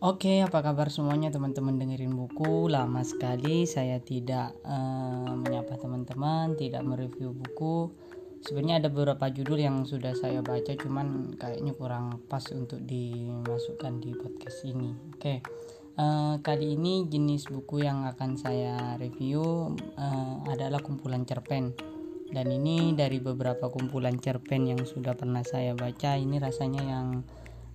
Oke, apa kabar semuanya teman-teman dengerin buku? Lama sekali saya tidak uh, menyapa teman-teman, tidak mereview buku. Sebenarnya ada beberapa judul yang sudah saya baca, cuman kayaknya kurang pas untuk dimasukkan di podcast ini. Oke, uh, kali ini jenis buku yang akan saya review uh, adalah kumpulan cerpen. Dan ini dari beberapa kumpulan cerpen yang sudah pernah saya baca, ini rasanya yang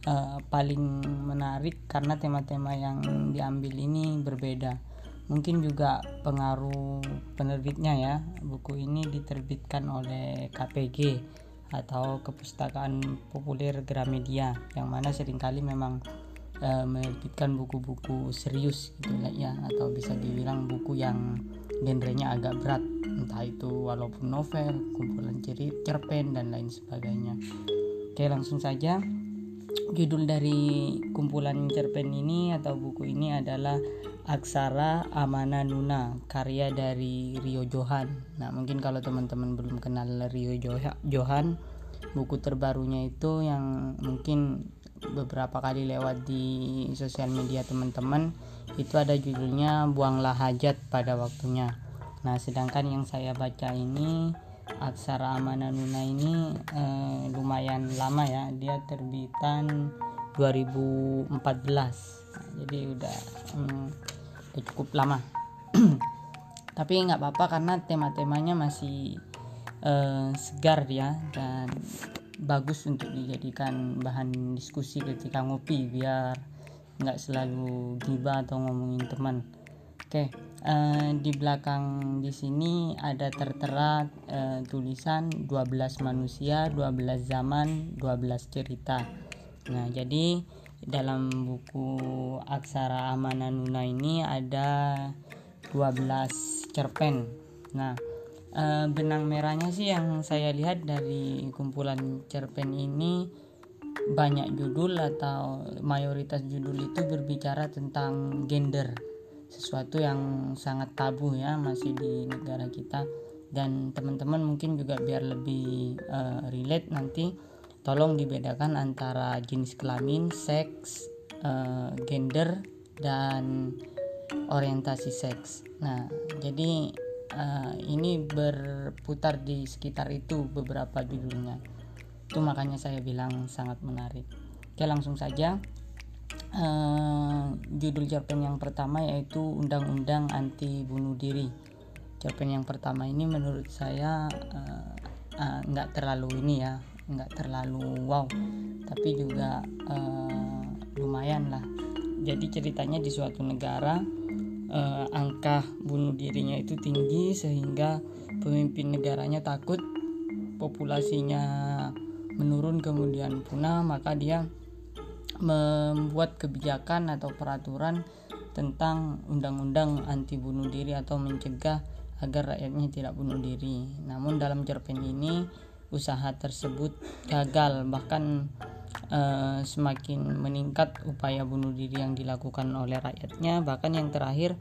uh, paling menarik karena tema-tema yang diambil ini berbeda. Mungkin juga pengaruh penerbitnya ya. Buku ini diterbitkan oleh KPG atau Kepustakaan Populer Gramedia yang mana sering kali memang uh, menerbitkan buku-buku serius gitu ya atau bisa dibilang buku yang genrenya agak berat entah itu walaupun novel, kumpulan cerpen dan lain sebagainya. Oke, langsung saja judul dari kumpulan cerpen ini atau buku ini adalah Aksara Amana Nuna karya dari Rio Johan. Nah mungkin kalau teman-teman belum kenal Rio Johan, buku terbarunya itu yang mungkin beberapa kali lewat di sosial media teman-teman itu ada judulnya Buanglah Hajat pada waktunya. Nah sedangkan yang saya baca ini Aksara Amana Nuna ini eh, lumayan lama ya. Dia terbitan 2014 nah, jadi udah, hmm, udah cukup lama. Tapi nggak apa-apa karena tema-temanya masih eh, segar ya dan bagus untuk dijadikan bahan diskusi ketika ngopi biar nggak selalu gibah atau ngomongin teman. Oke, uh, di belakang di sini ada tertera uh, tulisan 12 manusia, 12 zaman, 12 cerita. Nah, jadi dalam buku Aksara Amana Nuna ini ada 12 cerpen. Nah, uh, benang merahnya sih yang saya lihat dari kumpulan cerpen ini banyak judul atau mayoritas judul itu berbicara tentang gender sesuatu yang sangat tabu ya masih di negara kita dan teman-teman mungkin juga biar lebih uh, relate nanti tolong dibedakan antara jenis kelamin, seks, uh, gender dan orientasi seks. Nah, jadi uh, ini berputar di sekitar itu beberapa judulnya. Itu makanya saya bilang sangat menarik. Oke, langsung saja uh, judul cerpen yang pertama yaitu Undang-Undang Anti Bunuh Diri. Cerpen yang pertama ini menurut saya uh, uh, nggak terlalu ini ya, nggak terlalu wow, tapi juga uh, lumayan lah. Jadi ceritanya di suatu negara uh, angka bunuh dirinya itu tinggi sehingga pemimpin negaranya takut populasinya menurun kemudian punah maka dia membuat kebijakan atau peraturan tentang undang-undang anti bunuh diri atau mencegah agar rakyatnya tidak bunuh diri. Namun dalam cerpen ini usaha tersebut gagal bahkan uh, semakin meningkat upaya bunuh diri yang dilakukan oleh rakyatnya bahkan yang terakhir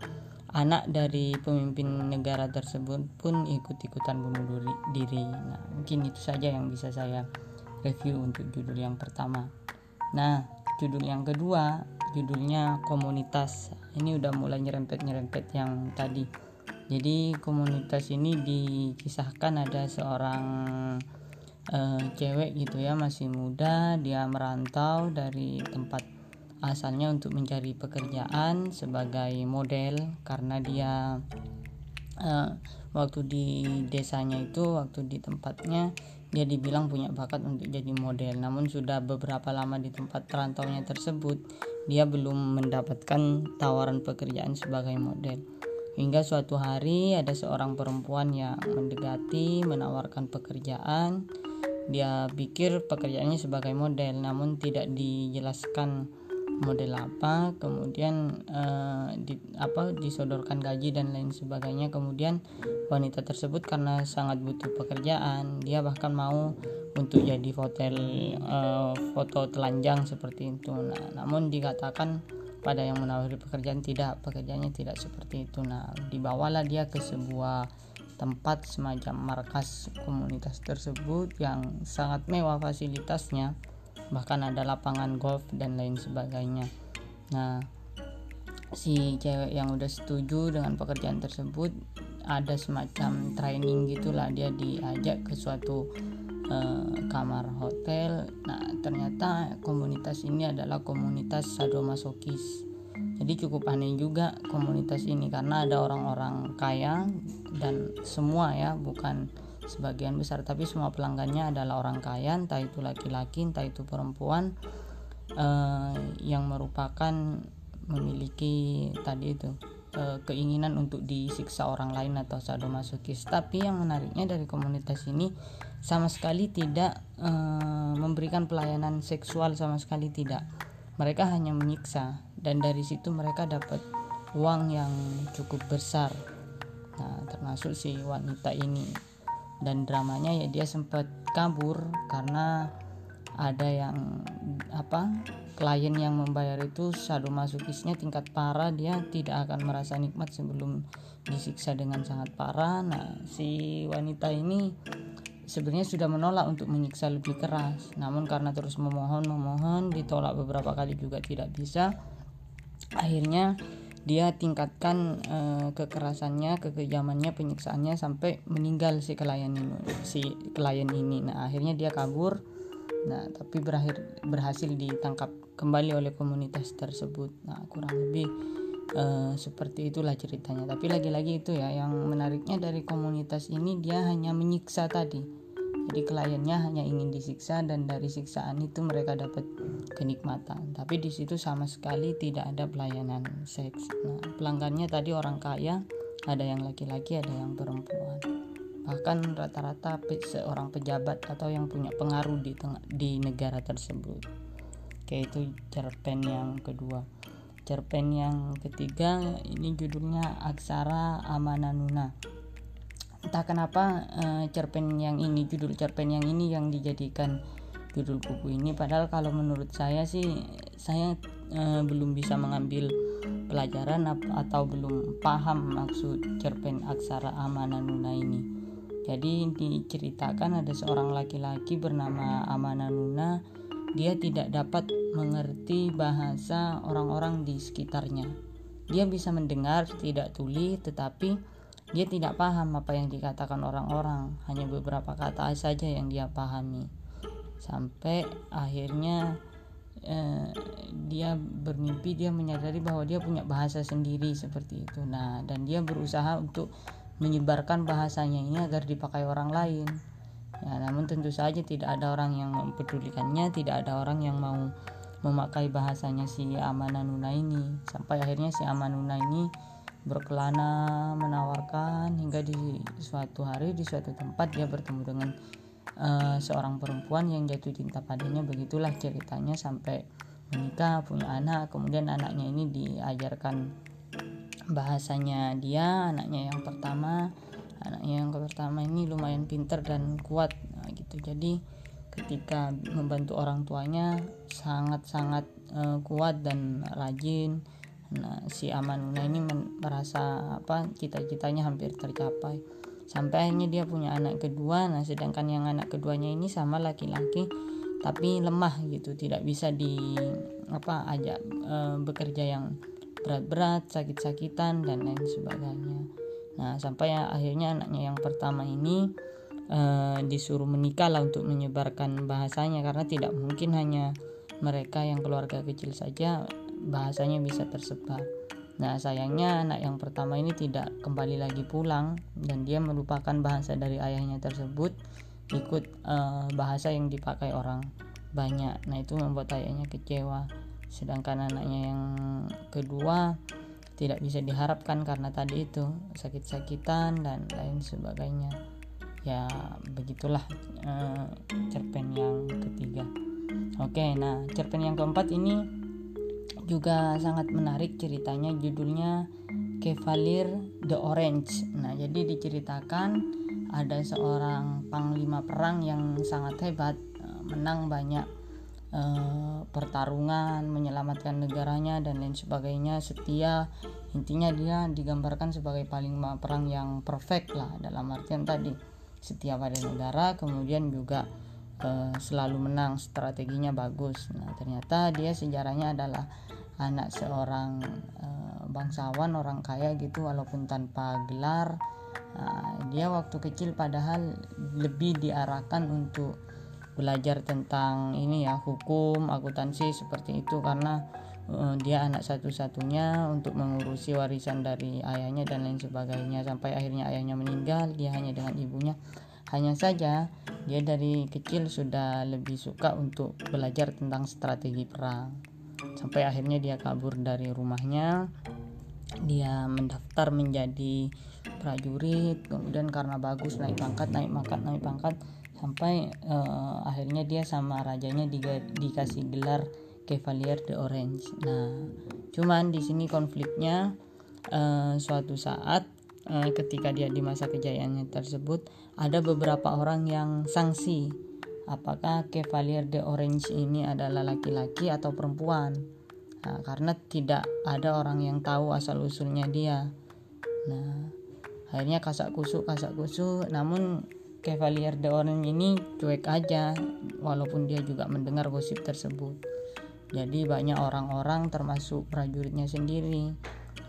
anak dari pemimpin negara tersebut pun ikut-ikutan bunuh diri. Nah, mungkin itu saja yang bisa saya review untuk judul yang pertama. Nah, judul yang kedua judulnya komunitas. Ini udah mulai nyerempet-nyerempet yang tadi. Jadi komunitas ini dikisahkan ada seorang uh, cewek gitu ya masih muda dia merantau dari tempat asalnya untuk mencari pekerjaan sebagai model karena dia uh, waktu di desanya itu waktu di tempatnya dia dibilang punya bakat untuk jadi model, namun sudah beberapa lama di tempat perantauannya tersebut, dia belum mendapatkan tawaran pekerjaan sebagai model. Hingga suatu hari ada seorang perempuan yang mendekati, menawarkan pekerjaan. Dia pikir pekerjaannya sebagai model, namun tidak dijelaskan model apa kemudian uh, di, apa disodorkan gaji dan lain sebagainya. Kemudian wanita tersebut karena sangat butuh pekerjaan dia bahkan mau untuk jadi hotel uh, foto telanjang seperti itu. Nah namun dikatakan pada yang menawari pekerjaan tidak pekerjaannya tidak seperti itu. Nah dibawalah dia ke sebuah tempat semacam markas komunitas tersebut yang sangat mewah fasilitasnya bahkan ada lapangan golf dan lain sebagainya. Nah si cewek yang udah setuju dengan pekerjaan tersebut ada semacam training gitulah dia diajak ke suatu uh, kamar hotel. Nah ternyata komunitas ini adalah komunitas sadomasokis. Jadi cukup aneh juga komunitas ini karena ada orang-orang kaya dan semua ya bukan sebagian besar. Tapi semua pelanggannya adalah orang kaya entah itu laki-laki entah itu perempuan uh, yang merupakan memiliki tadi itu uh, keinginan untuk disiksa orang lain atau sadomasokis. Tapi yang menariknya dari komunitas ini sama sekali tidak uh, memberikan pelayanan seksual sama sekali tidak. Mereka hanya menyiksa dan dari situ mereka dapat uang yang cukup besar. Nah termasuk si wanita ini dan dramanya ya dia sempat kabur karena ada yang apa klien yang membayar itu sadomasokisnya tingkat parah dia tidak akan merasa nikmat sebelum disiksa dengan sangat parah. Nah si wanita ini sebenarnya sudah menolak untuk menyiksa lebih keras. Namun karena terus memohon memohon ditolak beberapa kali juga tidak bisa. Akhirnya dia tingkatkan e, kekerasannya, kekejamannya, penyiksaannya sampai meninggal si klien ini, si klien ini. Nah, akhirnya dia kabur. Nah, tapi berakhir berhasil ditangkap kembali oleh komunitas tersebut. Nah, kurang lebih uh, seperti itulah ceritanya. Tapi lagi-lagi itu ya, yang menariknya dari komunitas ini dia hanya menyiksa tadi. Jadi kliennya hanya ingin disiksa dan dari siksaan itu mereka dapat kenikmatan. Tapi di situ sama sekali tidak ada pelayanan seks. Nah, pelanggannya tadi orang kaya, ada yang laki-laki, ada yang perempuan bahkan rata-rata seorang pejabat atau yang punya pengaruh di tengah, di negara tersebut Oke itu cerpen yang kedua cerpen yang ketiga ini judulnya Aksara Amananuna entah kenapa uh, cerpen yang ini judul cerpen yang ini yang dijadikan judul buku ini. Padahal kalau menurut saya sih saya uh, belum bisa mengambil pelajaran atau belum paham maksud cerpen Aksara Amananuna ini. Jadi diceritakan ada seorang laki-laki bernama Amananuna. Dia tidak dapat mengerti bahasa orang-orang di sekitarnya. Dia bisa mendengar, tidak tuli, tetapi dia tidak paham apa yang dikatakan orang-orang. Hanya beberapa kata saja yang dia pahami. Sampai akhirnya eh, dia bermimpi, dia menyadari bahwa dia punya bahasa sendiri seperti itu. Nah, dan dia berusaha untuk menyebarkan bahasanya ini agar dipakai orang lain Ya, namun tentu saja tidak ada orang yang mempedulikannya, tidak ada orang yang mau memakai bahasanya si Amananuna ini. Sampai akhirnya si Amanuna ini berkelana menawarkan hingga di suatu hari di suatu tempat dia bertemu dengan uh, seorang perempuan yang jatuh cinta padanya. Begitulah ceritanya sampai menikah, punya anak, kemudian anaknya ini diajarkan bahasanya dia, anaknya yang pertama. Anaknya yang pertama ini lumayan pinter dan kuat. Nah, gitu. Jadi ketika membantu orang tuanya sangat-sangat uh, kuat dan rajin nah si Amanuna ini merasa apa cita-citanya hampir tercapai. Sampai akhirnya dia punya anak kedua. Nah sedangkan yang anak keduanya ini sama laki-laki tapi lemah gitu. Tidak bisa di apa ajak e, bekerja yang berat-berat sakit-sakitan dan lain sebagainya. Nah, sampai ya, akhirnya anaknya yang pertama ini uh, disuruh menikah lah untuk menyebarkan bahasanya. Karena tidak mungkin hanya mereka yang keluarga kecil saja bahasanya bisa tersebar. Nah, sayangnya anak yang pertama ini tidak kembali lagi pulang dan dia melupakan bahasa dari ayahnya tersebut ikut uh, bahasa yang dipakai orang banyak. Nah, itu membuat ayahnya kecewa. Sedangkan anaknya yang kedua tidak bisa diharapkan karena tadi itu sakit-sakitan dan lain sebagainya ya begitulah uh, cerpen yang ketiga oke nah cerpen yang keempat ini juga sangat menarik ceritanya judulnya Cavalier the Orange. Nah jadi diceritakan ada seorang panglima perang yang sangat hebat eh, menang banyak Eh, pertarungan menyelamatkan negaranya dan lain sebagainya. Setia intinya dia digambarkan sebagai paling perang yang perfect lah dalam artian tadi setia pada negara kemudian juga uh, selalu menang strateginya bagus. Nah ternyata dia sejarahnya adalah anak seorang uh, bangsawan orang kaya gitu walaupun tanpa gelar. Uh, dia waktu kecil padahal lebih diarahkan untuk belajar tentang ini ya hukum akuntansi seperti itu karena uh, dia anak satu-satunya untuk mengurusi warisan dari ayahnya dan lain sebagainya. Sampai akhirnya ayahnya meninggal dia hanya dengan ibunya hanya saja dia dari kecil sudah lebih suka untuk belajar tentang strategi perang sampai akhirnya dia kabur dari rumahnya dia mendaftar menjadi prajurit kemudian karena bagus naik pangkat naik pangkat naik pangkat sampai uh, akhirnya dia sama rajanya di, dikasih gelar Cavalier de Orange. Nah, cuman di sini konfliknya uh, suatu saat uh, ketika dia di masa kejayaannya tersebut ada beberapa orang yang sanksi apakah Cavalier de Orange ini adalah laki-laki atau perempuan. Nah, karena tidak ada orang yang tahu asal usulnya dia. Nah, akhirnya kasak kusuk kasak kusuk namun Cavalier de Orange ini cuek aja walaupun dia juga mendengar gosip tersebut. Jadi banyak orang-orang termasuk prajuritnya sendiri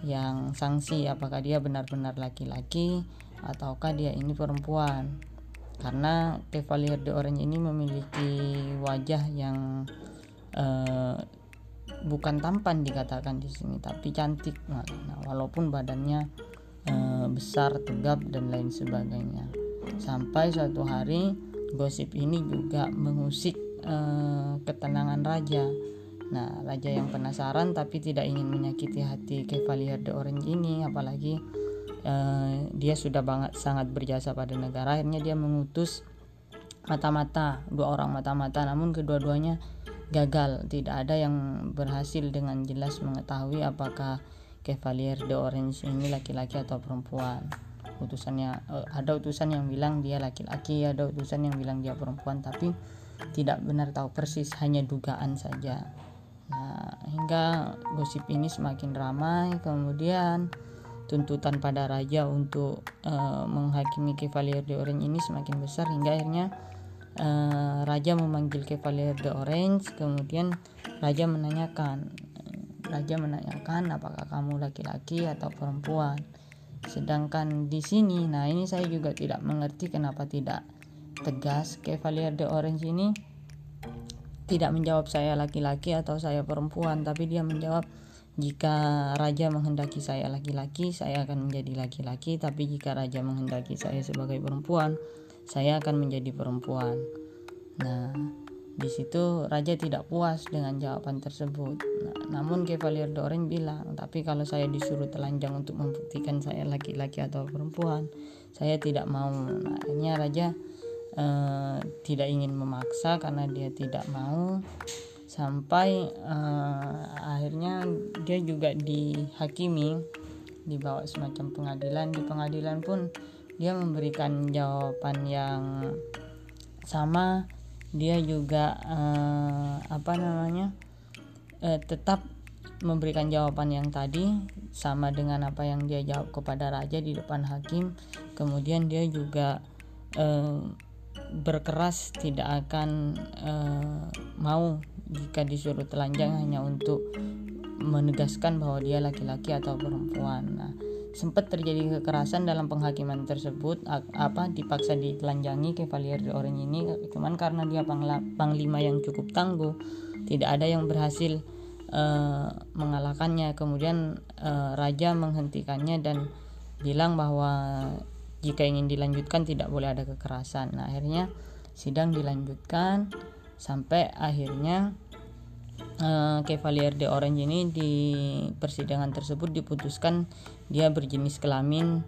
yang sanksi apakah dia benar-benar laki-laki ataukah dia ini perempuan. Karena Cavalier de Orange ini memiliki wajah yang uh, bukan tampan dikatakan di sini tapi cantik nah, walaupun badannya uh, besar tegap dan lain sebagainya Sampai suatu hari gosip ini juga mengusik eh, ketenangan raja. Nah, raja yang penasaran tapi tidak ingin menyakiti hati Cavalier de Orange ini, apalagi eh, dia sudah banget sangat berjasa pada negara. Akhirnya dia mengutus mata-mata, dua orang mata-mata, namun kedua-duanya gagal. Tidak ada yang berhasil dengan jelas mengetahui apakah Cavalier de Orange ini laki-laki atau perempuan utusannya uh, ada utusan yang bilang dia laki-laki ada utusan yang bilang dia perempuan tapi tidak benar tahu persis hanya dugaan saja nah hingga gosip ini semakin ramai kemudian tuntutan pada raja untuk uh, menghakimi Cavalier de Orange ini semakin besar hingga akhirnya uh, raja memanggil Cavalier de Orange. Kemudian raja menanyakan raja menanyakan apakah kamu laki-laki atau perempuan. Sedangkan di sini, nah ini saya juga tidak mengerti kenapa tidak tegas Cavalier de Orange ini tidak menjawab saya laki-laki atau saya perempuan, tapi dia menjawab jika raja menghendaki saya laki-laki, saya akan menjadi laki-laki, tapi jika raja menghendaki saya sebagai perempuan, saya akan menjadi perempuan. Nah, di situ raja tidak puas dengan jawaban tersebut. Nah, namun Cavalier Doren bilang, tapi kalau saya disuruh telanjang untuk membuktikan saya laki-laki atau perempuan, saya tidak mau. Nah, akhirnya raja eh, tidak ingin memaksa karena dia tidak mau. Sampai eh, akhirnya dia juga dihakimi, dibawa semacam pengadilan. Di pengadilan pun dia memberikan jawaban yang sama dia juga uh, apa namanya uh, tetap memberikan jawaban yang tadi sama dengan apa yang dia jawab kepada raja di depan hakim kemudian dia juga uh, berkeras tidak akan uh, mau jika disuruh telanjang hanya untuk menegaskan bahwa dia laki-laki atau perempuan. Nah sempat terjadi kekerasan dalam penghakiman tersebut apa dipaksa ditelanjangi Cavalier de Orange ini. Cuman karena dia panglima yang cukup tangguh tidak ada yang berhasil uh, mengalahkannya. Kemudian uh, raja menghentikannya dan bilang bahwa jika ingin dilanjutkan tidak boleh ada kekerasan nah akhirnya sidang dilanjutkan sampai akhirnya uh, Cavalier de Orange ini di persidangan tersebut diputuskan dia berjenis kelamin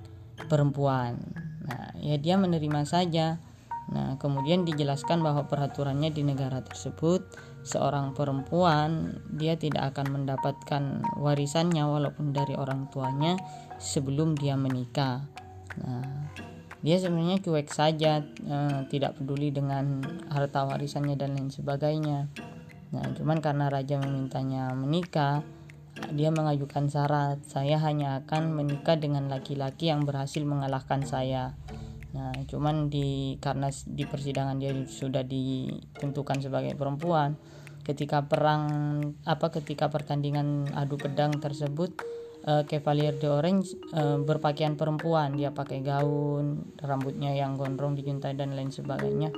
perempuan. Nah, ya dia menerima saja. Nah, kemudian dijelaskan bahwa peraturannya di negara tersebut seorang perempuan dia tidak akan mendapatkan warisannya walaupun dari orang tuanya sebelum dia menikah. Nah, dia sebenarnya cuek saja, eh, tidak peduli dengan harta warisannya dan lain sebagainya. Nah, cuman karena raja memintanya menikah, dia mengajukan syarat, saya hanya akan menikah dengan laki-laki yang berhasil mengalahkan saya. Nah, cuman di karena di persidangan dia sudah ditentukan sebagai perempuan, ketika perang apa ketika pertandingan adu pedang tersebut uh, Cavalier de Orange uh, berpakaian perempuan. Dia pakai gaun rambutnya yang gondrong dijuntai dan lain sebagainya.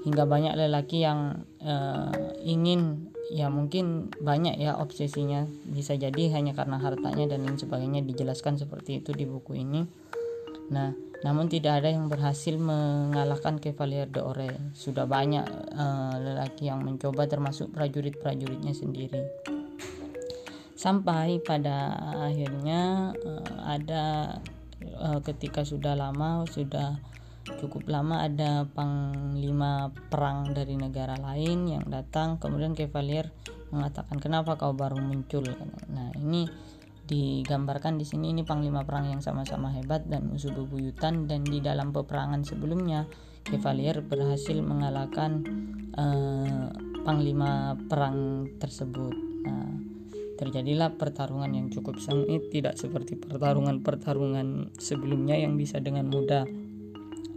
Hingga banyak lelaki yang uh, ingin ya mungkin banyak ya obsesinya. Bisa jadi hanya karena hartanya dan lain sebagainya dijelaskan seperti itu di buku ini. Nah namun tidak ada yang berhasil mengalahkan Cavalier de Orange. Sudah banyak uh, lelaki yang mencoba termasuk prajurit-prajuritnya sendiri sampai pada akhirnya uh, ada uh, ketika sudah lama sudah cukup lama ada panglima perang dari negara lain yang datang. Kemudian Cavalier mengatakan kenapa kau baru muncul? Nah ini digambarkan di sini ini panglima perang yang sama-sama hebat dan musuh bebuyutan. Dan di dalam peperangan sebelumnya Cavalier berhasil mengalahkan uh, panglima perang tersebut. Nah terjadilah pertarungan yang cukup sengit tidak seperti pertarungan-pertarungan sebelumnya yang bisa dengan mudah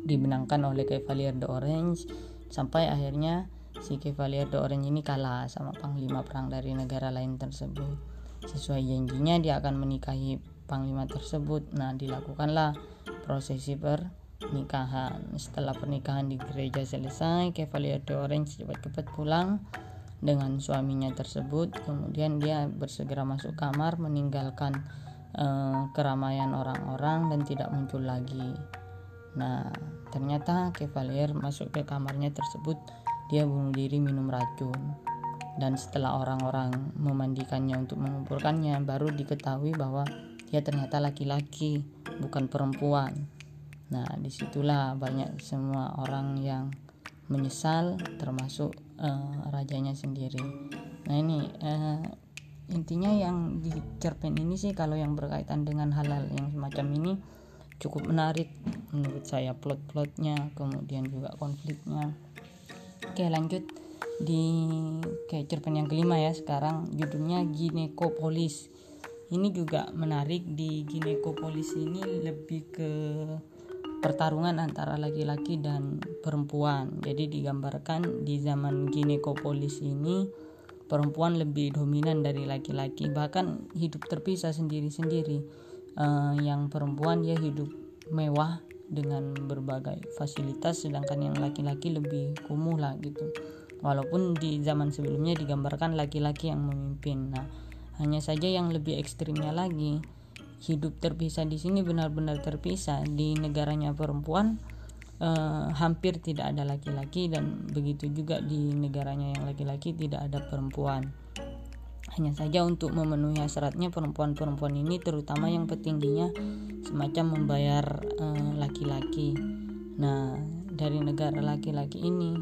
dimenangkan oleh Cavalier de Orange sampai akhirnya si Cavalier de Orange ini kalah sama panglima perang dari negara lain tersebut. Sesuai janjinya dia akan menikahi panglima tersebut. Nah, dilakukanlah prosesi pernikahan. Setelah pernikahan di gereja selesai, Cavalier de Orange cepat-cepat pulang dengan suaminya tersebut. Kemudian dia bersegera masuk kamar meninggalkan uh, keramaian orang-orang dan tidak muncul lagi. Nah, ternyata Cavalier masuk ke kamarnya tersebut, dia bunuh diri minum racun. Dan setelah orang-orang memandikannya untuk mengumpulkannya, baru diketahui bahwa dia ternyata laki-laki, bukan perempuan. Nah, di situlah banyak semua orang yang menyesal, termasuk uh, rajanya sendiri. Nah, ini uh, intinya yang di cerpen ini sih kalau yang berkaitan dengan hal-hal yang semacam ini cukup menarik menurut saya plot-plotnya kemudian juga konfliknya oke lanjut di kayak cerpen yang kelima ya sekarang judulnya Ginekopolis ini juga menarik di Ginekopolis ini lebih ke pertarungan antara laki-laki dan perempuan. Jadi digambarkan di zaman Ginekopolis ini perempuan lebih dominan dari laki-laki. Bahkan hidup terpisah sendiri-sendiri. Uh, yang perempuan dia hidup mewah dengan berbagai fasilitas sedangkan yang laki-laki lebih kumuh lah gitu. Walaupun di zaman sebelumnya digambarkan laki-laki yang memimpin. Nah hanya saja yang lebih ekstrimnya lagi hidup terpisah di sini benar-benar terpisah. Di negaranya perempuan eh, hampir tidak ada laki-laki dan begitu juga di negaranya yang laki-laki tidak ada perempuan. Hanya saja untuk memenuhi hasratnya perempuan-perempuan ini terutama yang petingginya semacam membayar eh, laki-laki. Uh, nah, dari negara laki-laki ini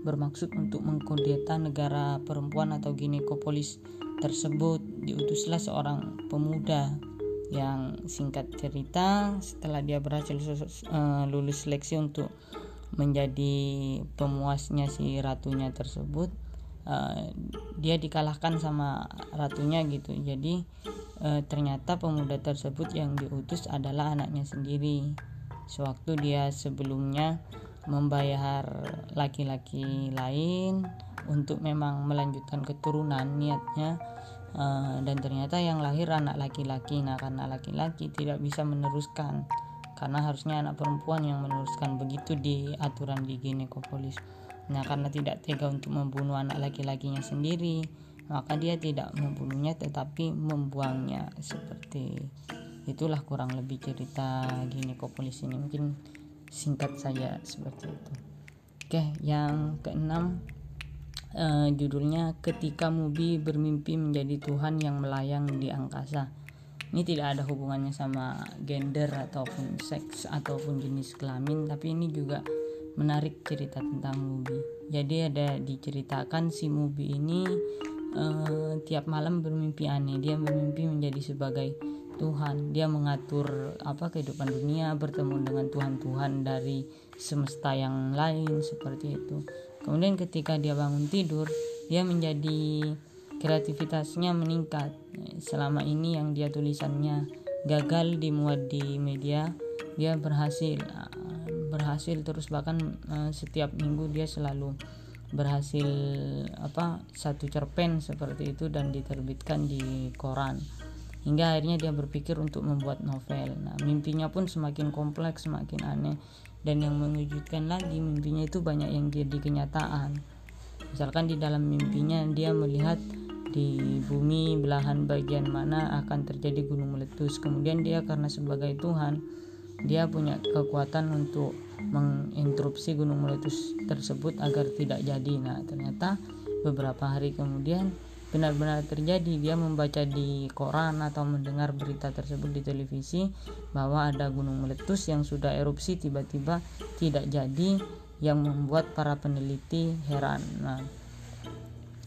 bermaksud untuk mengkudeta negara perempuan atau ginekopolis tersebut diutuslah seorang pemuda yang singkat cerita setelah dia berhasil uh, lulus seleksi untuk menjadi pemuasnya si ratunya tersebut uh, dia dikalahkan sama ratunya gitu. Jadi uh, ternyata pemuda tersebut yang diutus adalah anaknya sendiri. Sewaktu dia sebelumnya membayar laki-laki lain untuk memang melanjutkan keturunan niatnya uh, dan ternyata yang lahir anak laki-laki nah karena laki-laki tidak bisa meneruskan karena harusnya anak perempuan yang meneruskan begitu di aturan di ginekopolis Nah, karena tidak tega untuk membunuh anak laki-lakinya sendiri, maka dia tidak membunuhnya tetapi membuangnya. Seperti itulah kurang lebih cerita ginekopolis ini. Mungkin singkat saja seperti itu. Oke, yang keenam uh, judulnya Ketika Mubi Bermimpi Menjadi Tuhan yang Melayang di Angkasa. Ini tidak ada hubungannya sama gender ataupun seks ataupun jenis kelamin, tapi ini juga menarik cerita tentang Mubi. Jadi ada diceritakan si Mubi ini uh, tiap malam bermimpi aneh. Dia bermimpi menjadi sebagai Tuhan. Dia mengatur apa kehidupan dunia, bertemu dengan Tuhan-Tuhan dari semesta yang lain seperti itu. Kemudian ketika dia bangun tidur, dia menjadi kreativitasnya meningkat. Selama ini yang dia tulisannya gagal dimuat di media, dia berhasil berhasil terus bahkan uh, setiap minggu dia selalu berhasil apa satu cerpen seperti itu dan diterbitkan di koran. Hingga akhirnya dia berpikir untuk membuat novel. Nah mimpinya pun semakin kompleks semakin aneh dan yang mengejutkan lagi mimpinya itu banyak yang jadi kenyataan misalkan di dalam mimpinya dia melihat di bumi belahan bagian mana akan terjadi gunung meletus kemudian dia karena sebagai Tuhan dia punya kekuatan untuk menginterupsi gunung meletus tersebut agar tidak jadi. Nah, ternyata beberapa hari kemudian benar-benar terjadi. Dia membaca di koran atau mendengar berita tersebut di televisi bahwa ada gunung meletus yang sudah erupsi tiba-tiba tidak jadi yang membuat para peneliti heran. Nah,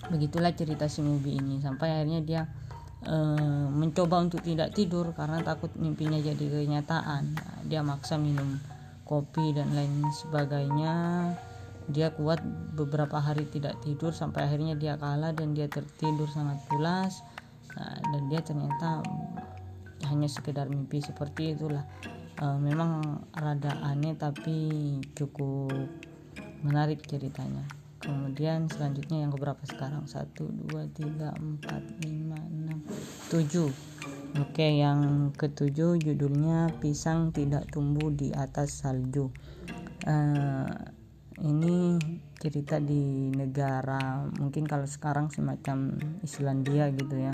begitulah cerita si Mubi ini sampai akhirnya dia e, mencoba untuk tidak tidur karena takut mimpinya jadi kenyataan. Nah, dia maksa minum kopi dan lain sebagainya dia kuat beberapa hari tidak tidur sampai akhirnya dia kalah dan dia tertidur sangat pulas. Nah, dan dia ternyata hanya sekedar mimpi seperti itulah. E, memang rada aneh tapi cukup menarik ceritanya. Kemudian selanjutnya yang keberapa sekarang? 1 2 3 4 5 6 7 Oke, yang ketujuh judulnya pisang tidak tumbuh di atas salju. Uh, ini cerita di negara mungkin kalau sekarang semacam Islandia gitu ya,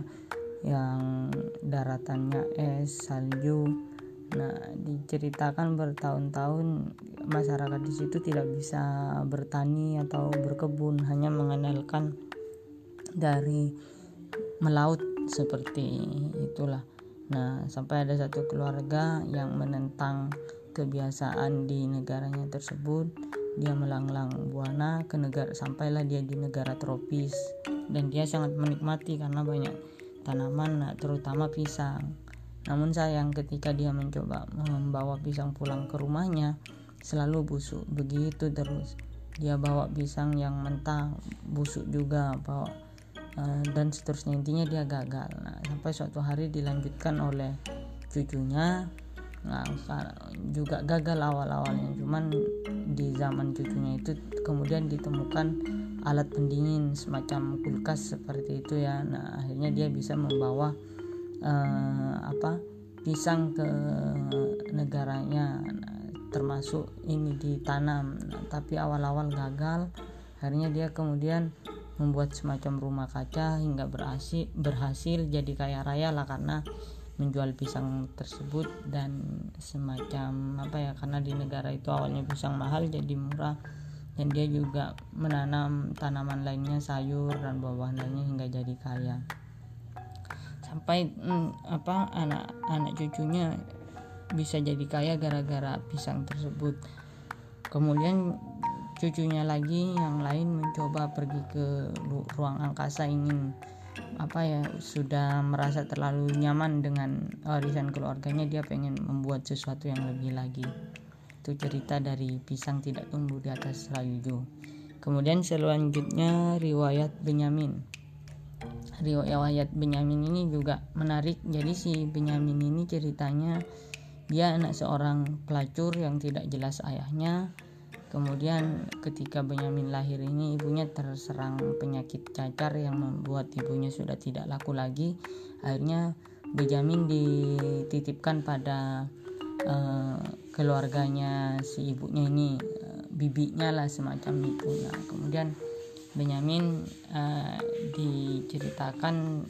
yang daratannya es salju. Nah, diceritakan bertahun-tahun masyarakat di situ tidak bisa bertani atau berkebun, hanya mengandalkan dari melaut seperti itulah nah sampai ada satu keluarga yang menentang kebiasaan di negaranya tersebut dia melanglang buana ke negara sampailah dia di negara tropis. Dan dia sangat menikmati karena banyak tanaman nah, terutama pisang. Namun sayang ketika dia mencoba membawa pisang pulang ke rumahnya selalu busuk. Begitu terus. Dia bawa pisang yang mentah busuk juga bawa Eh, dan seterusnya. Intinya dia gagal. Nah, sampai suatu hari dilanjutkan oleh cucunya nah, juga gagal awal-awalnya. Cuman di zaman cucunya itu kemudian ditemukan alat pendingin semacam kulkas seperti itu ya. Nah akhirnya dia bisa membawa uh, apa pisang ke negaranya. Nah, termasuk ini ditanam. Nah, tapi awal-awal gagal. Akhirnya dia kemudian membuat semacam rumah kaca hingga berhasil berhasil jadi kaya raya lah karena menjual pisang tersebut dan semacam apa ya karena di negara itu awalnya pisang mahal jadi murah. Dan dia juga menanam tanaman lainnya sayur dan buah-buahan lainnya hingga jadi kaya. Sampai hmm, apa anak-anak cucunya bisa jadi kaya gara-gara pisang tersebut. Kemudian cucunya lagi yang lain mencoba pergi ke ruang angkasa ingin apa ya sudah merasa terlalu nyaman dengan warisan keluarganya dia pengen membuat sesuatu yang lebih lagi. Itu cerita dari pisang tidak tumbuh di atas salju kemudian selanjutnya riwayat Benyamin. Riwayat Benyamin ini juga menarik. Jadi si Benyamin ini ceritanya dia anak seorang pelacur yang tidak jelas ayahnya Kemudian ketika Benyamin lahir ini ibunya terserang penyakit cacar yang membuat ibunya sudah tidak laku lagi. Akhirnya Benyamin dititipkan pada uh, keluarganya si ibunya ini, uh, bibinya lah semacam itu. Nah, kemudian Benyamin uh, diceritakan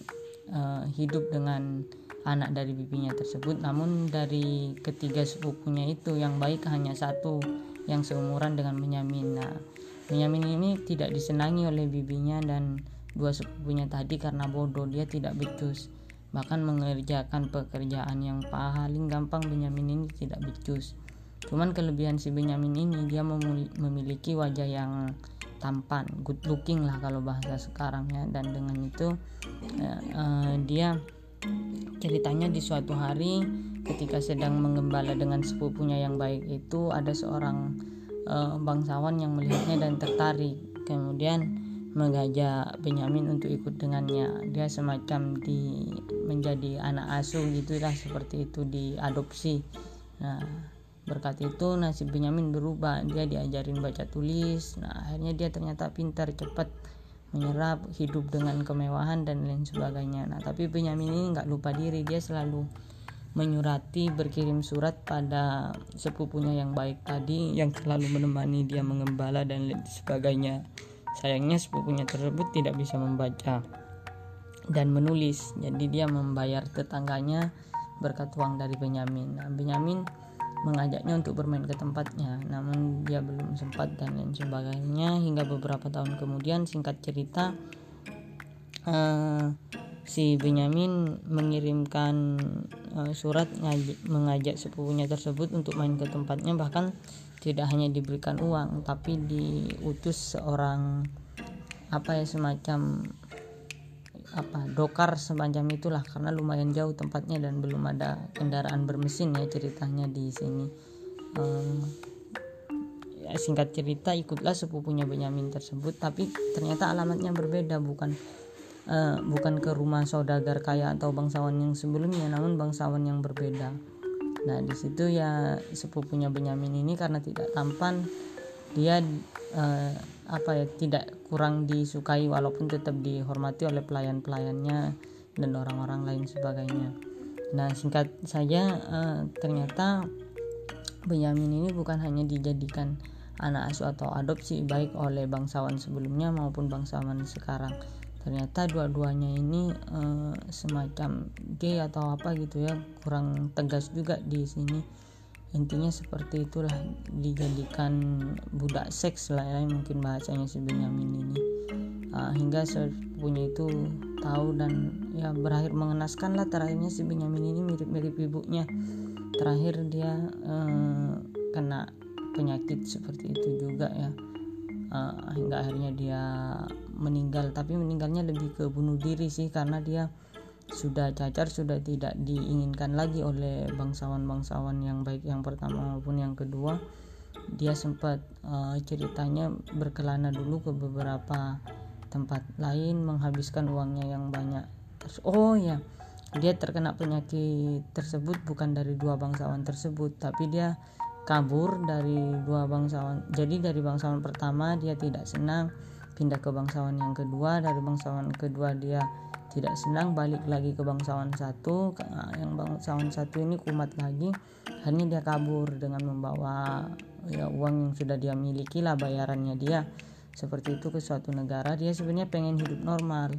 uh, hidup dengan anak dari bibinya tersebut namun dari ketiga sepupunya itu yang baik hanya satu yang seumuran dengan Benyamin. Nah, Benyamin ini tidak disenangi oleh bibinya dan dua sepupunya tadi karena bodoh dia tidak becus. Bahkan mengerjakan pekerjaan yang paling gampang Benyamin ini tidak becus. Cuman kelebihan si Benyamin ini dia memiliki wajah yang tampan, good looking lah kalau bahasa sekarang ya dan dengan itu uh, uh, dia ceritanya di suatu hari ketika sedang mengembala dengan sepupunya yang baik itu ada seorang uh, bangsawan yang melihatnya dan tertarik. Kemudian mengajak Benyamin untuk ikut dengannya. Dia semacam di menjadi anak asuh gitulah seperti itu diadopsi. Nah berkat itu nasib Benyamin berubah. Dia diajarin baca tulis. Nah akhirnya dia ternyata pintar cepat menyerap hidup dengan kemewahan dan lain sebagainya. Nah tapi Benyamin ini nggak lupa diri dia selalu menyurati berkirim surat pada sepupunya yang baik tadi yang selalu menemani dia mengembala dan lain sebagainya. Sayangnya sepupunya tersebut tidak bisa membaca dan menulis. Jadi dia membayar tetangganya berkat uang dari Benyamin. Nah, Benyamin mengajaknya untuk bermain ke tempatnya. Namun dia belum sempat dan lain sebagainya. Hingga beberapa tahun kemudian singkat cerita uh, si Benyamin mengirimkan uh, surat mengajak sepupunya tersebut untuk main ke tempatnya. Bahkan tidak hanya diberikan uang tapi diutus seorang apa ya semacam apa dokar semacam itulah karena lumayan jauh tempatnya dan belum ada kendaraan bermesin ya ceritanya di sini. Um, ya singkat cerita ikutlah sepupunya Benyamin tersebut tapi ternyata alamatnya berbeda bukan uh, bukan ke rumah saudagar kaya atau bangsawan yang sebelumnya namun bangsawan yang berbeda. Nah di situ ya sepupunya Benyamin ini karena tidak tampan dia uh, apa ya tidak kurang disukai walaupun tetap dihormati oleh pelayan-pelayannya dan orang-orang lain sebagainya. Nah singkat saja uh, ternyata Benyamin ini bukan hanya dijadikan anak asuh atau adopsi baik oleh bangsawan sebelumnya maupun bangsawan sekarang ternyata dua-duanya ini uh, semacam gay atau apa gitu ya kurang tegas juga di sini intinya seperti itulah dijadikan budak seks lah ya mungkin bahasanya si Benyamin ini. Uh, hingga sepupunya itu tahu dan ya berakhir mengenaskan lah terakhirnya si Benyamin ini mirip-mirip ibunya. Terakhir dia uh, kena penyakit seperti itu juga ya. Uh, hingga akhirnya dia meninggal tapi meninggalnya lebih ke bunuh diri sih karena dia sudah cacar sudah tidak diinginkan lagi oleh bangsawan-bangsawan yang baik yang pertama maupun yang kedua. Dia sempat uh, ceritanya berkelana dulu ke beberapa tempat lain menghabiskan uangnya yang banyak. Oh ya dia terkena penyakit tersebut bukan dari dua bangsawan tersebut tapi dia kabur dari dua bangsawan. Jadi dari bangsawan pertama dia tidak senang pindah ke bangsawan yang kedua dari bangsawan kedua dia tidak senang balik lagi ke bangsawan satu. Nah, yang bangsawan satu ini kumat lagi akhirnya dia kabur dengan membawa ya uang yang sudah dia miliki lah bayarannya dia. Seperti itu ke suatu negara dia sebenarnya pengen hidup normal.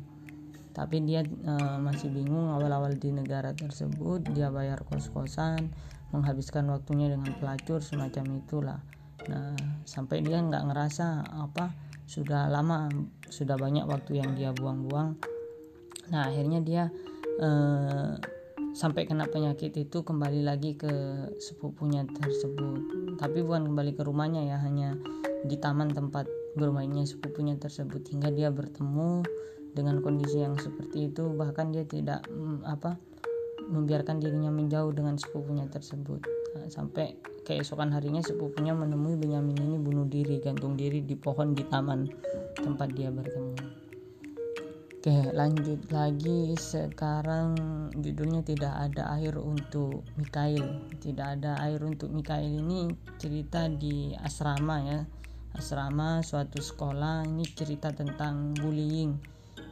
Tapi dia uh, masih bingung awal-awal di negara tersebut dia bayar kos-kosan menghabiskan waktunya dengan pelacur semacam itulah. Nah sampai dia nggak ngerasa apa sudah lama sudah banyak waktu yang dia buang-buang. Nah akhirnya dia eh, sampai kena penyakit itu kembali lagi ke sepupunya tersebut. Tapi bukan kembali ke rumahnya ya hanya di taman tempat bermainnya sepupunya tersebut. Hingga dia bertemu dengan kondisi yang seperti itu bahkan dia tidak mm, apa membiarkan dirinya menjauh dengan sepupunya tersebut sampai keesokan harinya sepupunya menemui Benyamin ini bunuh diri gantung diri di pohon di taman tempat dia bertemu. Oke lanjut lagi. Sekarang judulnya tidak ada air untuk Mikail. Tidak ada air untuk Mikail ini cerita di asrama ya. Asrama suatu sekolah ini cerita tentang bullying.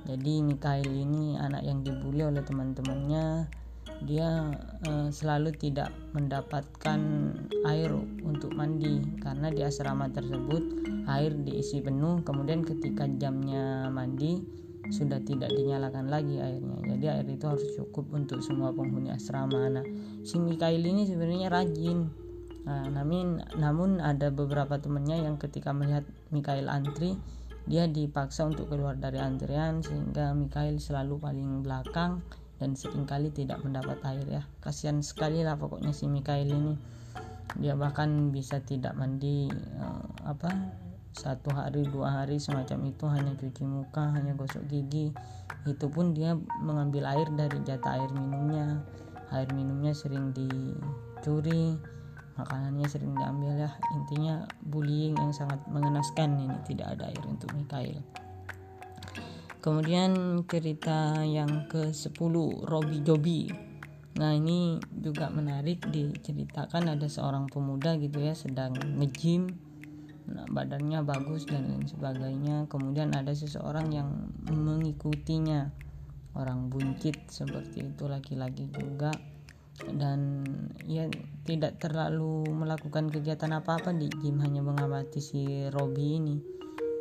Jadi Mikail ini anak yang dibully oleh teman-temannya dia uh, selalu tidak mendapatkan air untuk mandi. Karena di asrama tersebut air diisi penuh. Kemudian ketika jamnya mandi sudah tidak dinyalakan lagi airnya. Jadi air itu harus cukup untuk semua penghuni asrama. Nah si Mikail ini sebenarnya rajin. Nah, namun namun ada beberapa temannya yang ketika melihat Mikail antri dia dipaksa untuk keluar dari antrian sehingga Mikail selalu paling belakang dan sering kali tidak mendapat air ya. Kasihan sekali lah pokoknya si Mikael ini. Dia bahkan bisa tidak mandi uh, apa satu hari dua hari semacam itu. Hanya cuci muka hanya gosok gigi. Itu pun dia mengambil air dari jatah air minumnya. Air minumnya sering dicuri makanannya sering diambil ya. Intinya bullying yang sangat mengenaskan ini. Tidak ada air untuk Mikael Kemudian cerita yang ke-10 Robi Jobi. Nah ini juga menarik diceritakan ada seorang pemuda gitu ya sedang nge-gym. Nah, badannya bagus dan lain sebagainya. Kemudian ada seseorang yang mengikutinya. Orang buncit seperti itu laki-laki juga. Dan ya tidak terlalu melakukan kegiatan apa-apa di gym hanya mengamati si Robi ini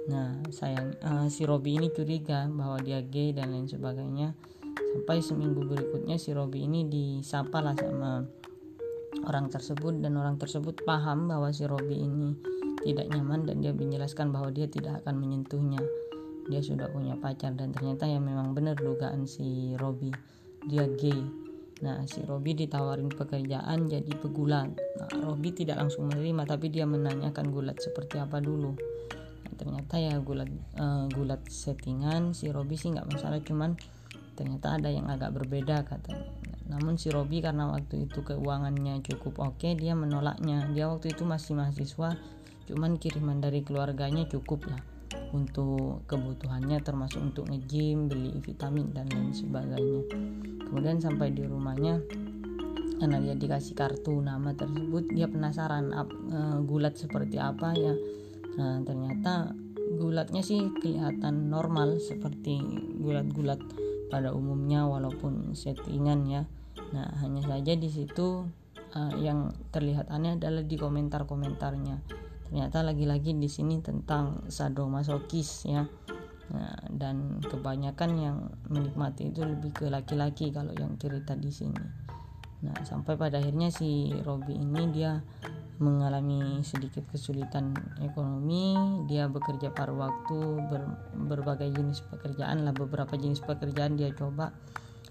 nah sayang uh, si Robi ini curiga bahwa dia gay dan lain sebagainya. Sampai seminggu berikutnya si Robi ini disapa lah sama orang tersebut dan orang tersebut paham bahwa si Robi ini tidak nyaman dan dia menjelaskan bahwa dia tidak akan menyentuhnya. Dia sudah punya pacar dan ternyata ya memang benar dugaan si Robi dia gay. Nah si Robi ditawarin pekerjaan jadi pegulat. Nah Robi tidak langsung menerima tapi dia menanyakan gulat seperti apa dulu ternyata ya gulat uh, gulat settingan si Robi sih nggak masalah cuman ternyata ada yang agak berbeda katanya namun si Robi karena waktu itu keuangannya cukup oke dia menolaknya. Dia waktu itu masih mahasiswa cuman kiriman dari keluarganya cukup lah untuk kebutuhannya termasuk untuk nge-gym, beli vitamin dan lain sebagainya. Kemudian sampai di rumahnya karena dia dikasih kartu nama tersebut dia penasaran e, gulat seperti apa ya nah ternyata gulatnya sih kelihatan normal seperti gulat-gulat pada umumnya walaupun settingan ya. Nah, hanya saja di situ uh, yang terlihat aneh adalah di komentar-komentarnya. Ternyata lagi-lagi di sini tentang sadomasokis ya. Nah, dan kebanyakan yang menikmati itu lebih ke laki-laki kalau yang cerita di sini. Nah, sampai pada akhirnya si Robi ini dia mengalami sedikit kesulitan ekonomi. Dia bekerja paruh waktu ber, berbagai jenis pekerjaan lah beberapa jenis pekerjaan dia coba.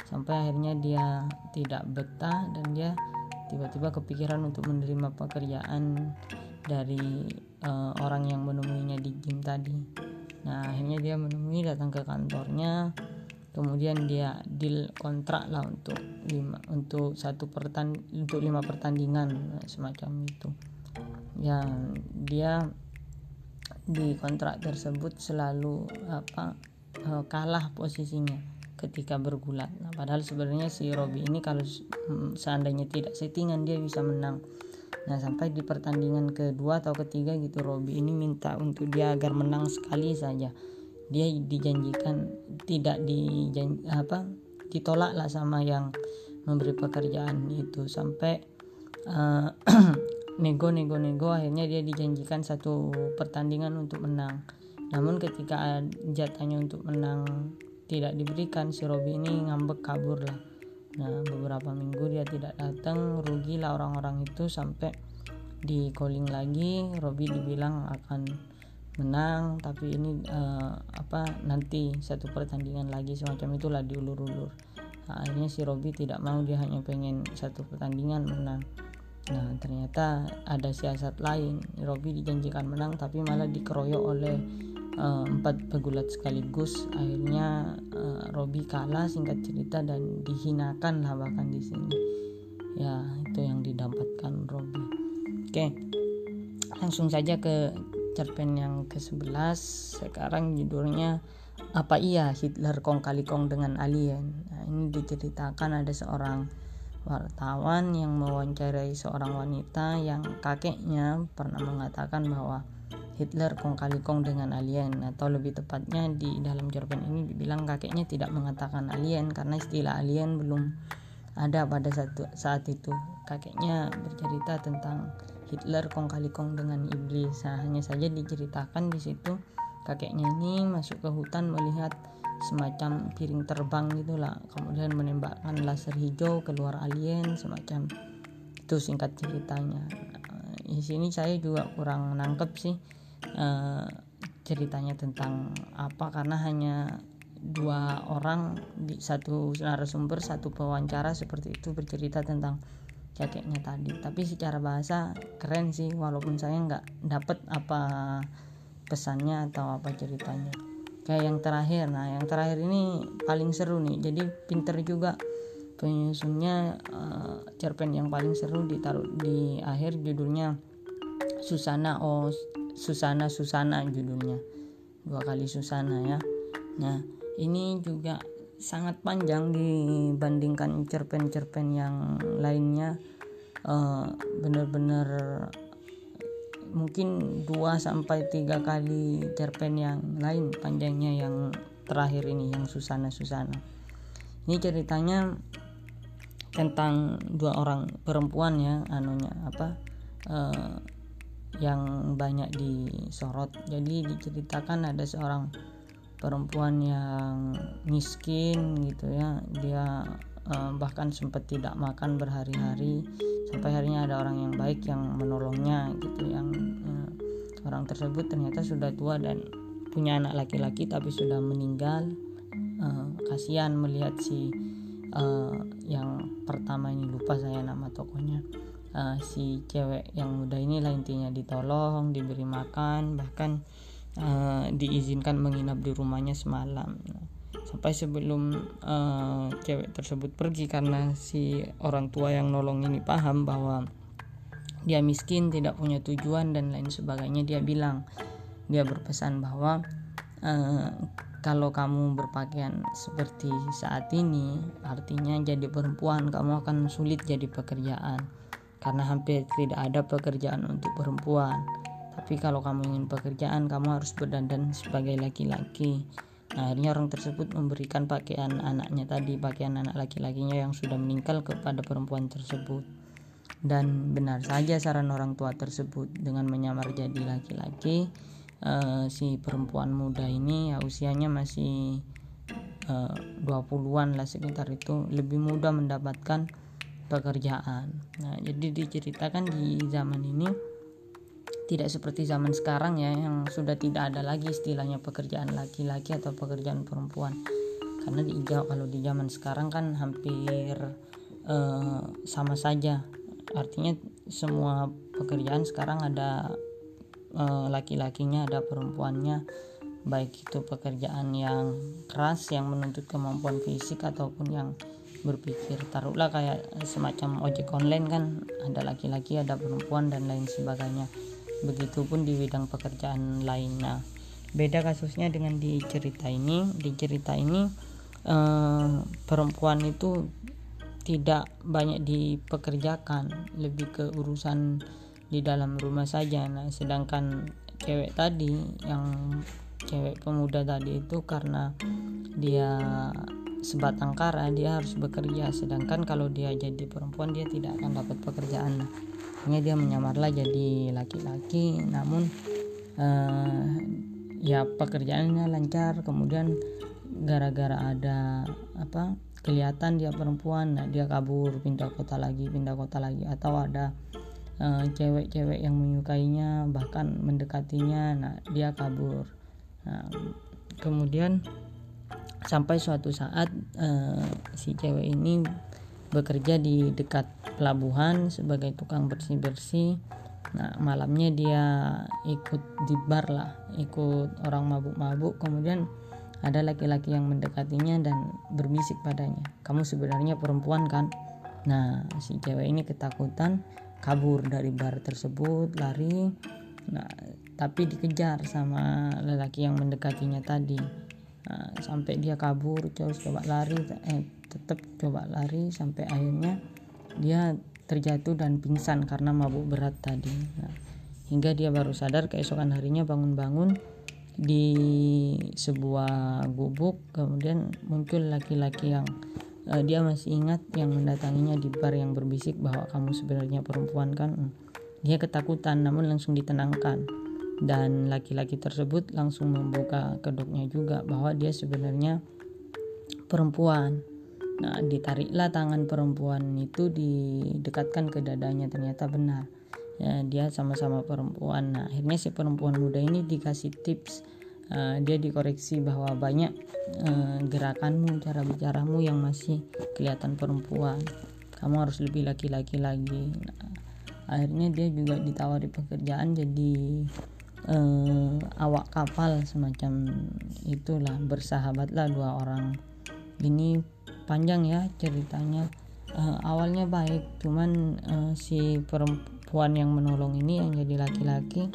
Sampai akhirnya dia tidak betah dan dia tiba-tiba kepikiran untuk menerima pekerjaan dari uh, orang yang menemuinya di gym tadi. Nah akhirnya dia menemui datang ke kantornya kemudian dia deal kontrak lah untuk lima untuk satu pertan untuk lima pertandingan semacam itu. Ya dia di kontrak tersebut selalu apa eh, kalah posisinya ketika bergulat. Nah padahal sebenarnya si Robi ini kalau mm, seandainya tidak settingan dia bisa menang. Nah sampai di pertandingan kedua atau ketiga gitu Robi ini minta untuk dia agar menang sekali saja dia dijanjikan tidak dijan apa ditolak lah sama yang memberi pekerjaan itu. Sampai uh, nego nego nego akhirnya dia dijanjikan satu pertandingan untuk menang. Namun ketika jatahnya untuk menang tidak diberikan si Robi ini ngambek kabur lah. Nah beberapa minggu dia tidak datang rugilah orang-orang itu. Sampai di calling lagi Robi dibilang akan menang tapi ini uh, apa nanti satu pertandingan lagi semacam itulah diulur-ulur. Nah, akhirnya si Robi tidak mau dia hanya pengen satu pertandingan menang. Nah ternyata ada siasat lain. Robi dijanjikan menang tapi malah dikeroyok oleh uh, empat pegulat sekaligus. Akhirnya uh, Robi kalah singkat cerita dan dihinakan lah bahkan di sini. Ya itu yang didapatkan Robi oke langsung saja ke cerpen yang ke-11 sekarang judulnya apa iya Hitler kong kali kong dengan alien? Nah, ini diceritakan ada seorang wartawan yang mewawancarai seorang wanita yang kakeknya pernah mengatakan bahwa Hitler kong kali kong dengan alien atau lebih tepatnya di dalam cerpen ini dibilang kakeknya tidak mengatakan alien karena istilah alien belum ada pada satu saat itu. Kakeknya bercerita tentang Hitler kong kali kong dengan iblis. Nah, hanya saja diceritakan di situ kakeknya ini masuk ke hutan melihat semacam piring terbang gitulah. Kemudian menembakkan laser hijau keluar alien semacam itu singkat ceritanya. Nah, di sini saya juga kurang nangkep sih uh, ceritanya tentang apa karena hanya dua orang di satu narasumber satu pewawancara seperti itu bercerita tentang jaketnya tadi. Tapi secara bahasa keren sih walaupun saya nggak dapet apa pesannya atau apa ceritanya. Kayak yang terakhir nah yang terakhir ini paling seru nih. Jadi pinter juga penyusunnya uh, cerpen yang paling seru ditaruh di akhir judulnya Susana oh Susana Susana judulnya. Dua kali Susana ya. Nah ini juga sangat panjang dibandingkan cerpen-cerpen yang lainnya. Uh, benar-benar mungkin 2 sampai tiga kali cerpen yang lain panjangnya yang terakhir ini yang Susana Susana ini ceritanya tentang dua orang perempuan ya anunya apa uh, yang banyak disorot. Jadi diceritakan ada seorang perempuan yang miskin gitu ya. Dia uh, bahkan sempat tidak makan berhari-hari. Sampai harinya ada orang yang baik yang menolongnya gitu yang uh, orang tersebut ternyata sudah tua dan punya anak laki-laki tapi sudah meninggal. Uh, kasihan melihat si uh, yang pertama ini lupa saya nama tokohnya. Uh, si cewek yang muda ini lah intinya ditolong diberi makan bahkan uh, diizinkan menginap di rumahnya semalam. Sampai sebelum uh, cewek tersebut pergi karena si orang tua yang nolong ini paham bahwa dia miskin tidak punya tujuan dan lain sebagainya dia bilang. Dia berpesan bahwa uh, kalau kamu berpakaian seperti saat ini artinya jadi perempuan kamu akan sulit jadi pekerjaan. Karena hampir tidak ada pekerjaan untuk perempuan tapi kalau kamu ingin pekerjaan kamu harus berdandan sebagai laki-laki nah, akhirnya orang tersebut memberikan pakaian anaknya tadi pakaian anak laki-lakinya yang sudah meninggal kepada perempuan tersebut dan benar saja saran orang tua tersebut dengan menyamar jadi laki-laki uh, si perempuan muda ini ya usianya masih uh, 20-an lah sekitar itu lebih mudah mendapatkan pekerjaan. Nah, jadi diceritakan di zaman ini tidak seperti zaman sekarang ya yang sudah tidak ada lagi istilahnya pekerjaan laki-laki atau pekerjaan perempuan. Karena di kalau di zaman sekarang kan hampir uh, sama saja. Artinya semua pekerjaan sekarang ada uh, laki-lakinya ada perempuannya. Baik itu pekerjaan yang keras yang menuntut kemampuan fisik ataupun yang berpikir. Taruhlah kayak semacam ojek online kan ada laki-laki ada perempuan dan lain sebagainya begitupun di bidang pekerjaan lain. Nah beda kasusnya dengan di cerita ini. Di cerita ini eh, perempuan itu tidak banyak dipekerjakan lebih ke urusan di dalam rumah saja. Nah sedangkan cewek tadi yang cewek pemuda tadi itu karena dia sebatang kara dia harus bekerja. Sedangkan kalau dia jadi perempuan dia tidak akan dapat pekerjaan akhirnya dia menyamarlah jadi laki-laki. Namun uh, ya pekerjaannya lancar. Kemudian gara-gara ada apa kelihatan dia perempuan nah dia kabur pindah kota lagi pindah kota lagi. Atau ada eh, cewek-cewek uh, yang menyukainya bahkan mendekatinya nah dia kabur. Nah, kemudian sampai suatu saat uh, si cewek ini bekerja di dekat pelabuhan sebagai tukang bersih-bersih. Nah, malamnya dia ikut di bar lah, ikut orang mabuk-mabuk. Kemudian ada laki-laki yang mendekatinya dan berbisik padanya, "Kamu sebenarnya perempuan kan?" Nah, si cewek ini ketakutan, kabur dari bar tersebut, lari. Nah, tapi dikejar sama lelaki yang mendekatinya tadi. Nah, sampai dia kabur, terus coba lari, eh tetap coba lari sampai akhirnya dia terjatuh dan pingsan karena mabuk berat tadi. Nah, hingga dia baru sadar keesokan harinya bangun-bangun di sebuah gubuk kemudian muncul laki-laki yang uh, dia masih ingat yang mendatanginya di bar yang berbisik bahwa kamu sebenarnya perempuan kan? Dia ketakutan namun langsung ditenangkan. Dan laki-laki tersebut langsung membuka kedoknya juga bahwa dia sebenarnya perempuan Nah, ditariklah tangan perempuan itu didekatkan ke dadanya ternyata benar. Ya, dia sama-sama perempuan. Nah, akhirnya si perempuan muda ini dikasih tips. Uh, dia dikoreksi bahwa banyak uh, gerakanmu, cara bicaramu yang masih kelihatan perempuan. Kamu harus lebih laki-laki lagi. Nah, akhirnya dia juga ditawari pekerjaan jadi uh, awak kapal semacam itulah bersahabatlah dua orang ini panjang ya ceritanya. Uh, awalnya baik cuman uh, si perempuan yang menolong ini yang jadi laki-laki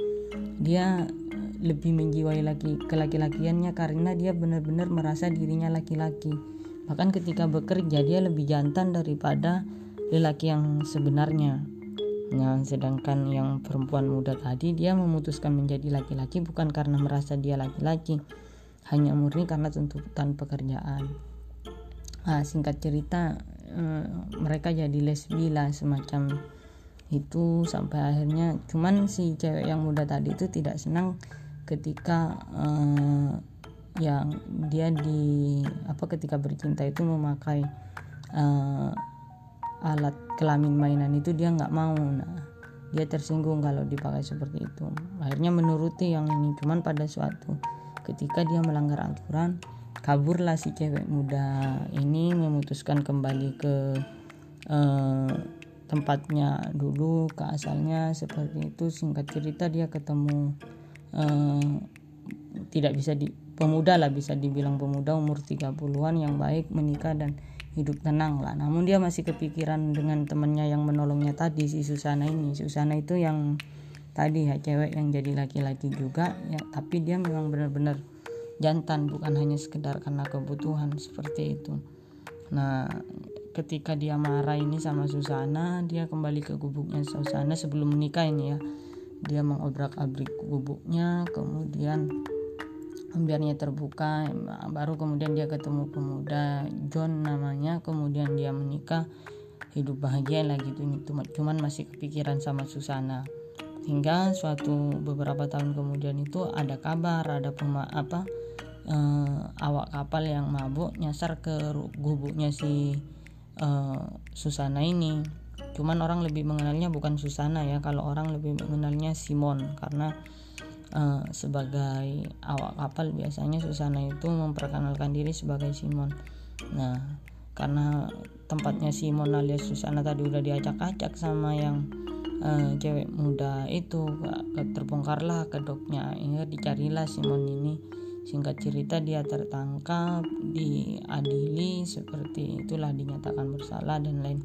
dia lebih menjiwai laki ke laki-lakiannya karena dia benar-benar merasa dirinya laki-laki. Bahkan ketika bekerja dia lebih jantan daripada lelaki yang sebenarnya. Nah, sedangkan yang perempuan muda tadi dia memutuskan menjadi laki-laki bukan karena merasa dia laki-laki, hanya murni karena tuntutan pekerjaan. Nah, singkat cerita, eh, mereka jadi lesbi lah semacam itu sampai akhirnya. Cuman si cewek yang muda tadi itu tidak senang ketika eh, yang dia di apa ketika bercinta itu memakai eh, alat kelamin mainan itu dia nggak mau. Nah dia tersinggung kalau dipakai seperti itu. Akhirnya menuruti yang ini. Cuman pada suatu ketika dia melanggar aturan kaburlah si cewek muda ini memutuskan kembali ke eh, tempatnya dulu ke asalnya seperti itu. Singkat cerita dia ketemu eh, tidak bisa di pemuda lah bisa dibilang pemuda umur 30-an yang baik menikah dan hidup tenang lah. Namun dia masih kepikiran dengan temannya yang menolongnya tadi si Susana ini. Susana itu yang tadi ya cewek yang jadi laki-laki juga. Ya tapi dia memang benar-benar jantan bukan hanya sekedar karena kebutuhan seperti itu. Nah ketika dia marah ini sama Susana dia kembali ke gubuknya Susana sebelum menikah ini ya. Dia mengobrak-abrik gubuknya kemudian biarnya terbuka baru kemudian dia ketemu pemuda John namanya kemudian dia menikah hidup bahagia lagi gitu. Cuman masih kepikiran sama Susana. Hingga suatu beberapa tahun kemudian itu ada kabar ada pema apa eh, awak kapal yang mabuk nyasar ke gubuknya si eh, Susana ini. Cuman orang lebih mengenalnya bukan Susana ya kalau orang lebih mengenalnya Simon. Karena uh, sebagai awak kapal biasanya Susana itu memperkenalkan diri sebagai Simon. Nah, karena tempatnya Simon alias Susana tadi udah diacak-acak sama yang uh, cewek muda itu terbongkarlah kedoknya ini dicarilah Simon ini singkat cerita dia tertangkap diadili seperti itulah dinyatakan bersalah dan lain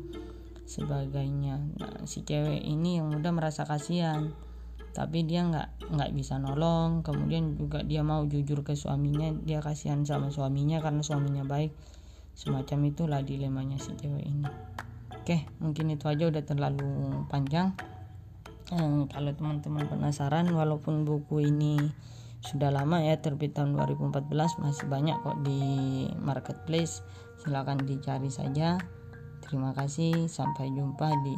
sebagainya. Nah si cewek ini yang udah merasa kasihan tapi dia nggak nggak bisa nolong. Kemudian juga dia mau jujur ke suaminya dia kasihan sama suaminya karena suaminya baik. Semacam itulah dilemanya si cewek ini. Oke mungkin itu aja udah terlalu panjang. Hmm, kalau teman-teman penasaran walaupun buku ini sudah lama ya terbit tahun 2014 masih banyak kok di marketplace. Silahkan dicari saja. Terima kasih sampai jumpa di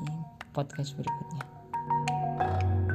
podcast berikutnya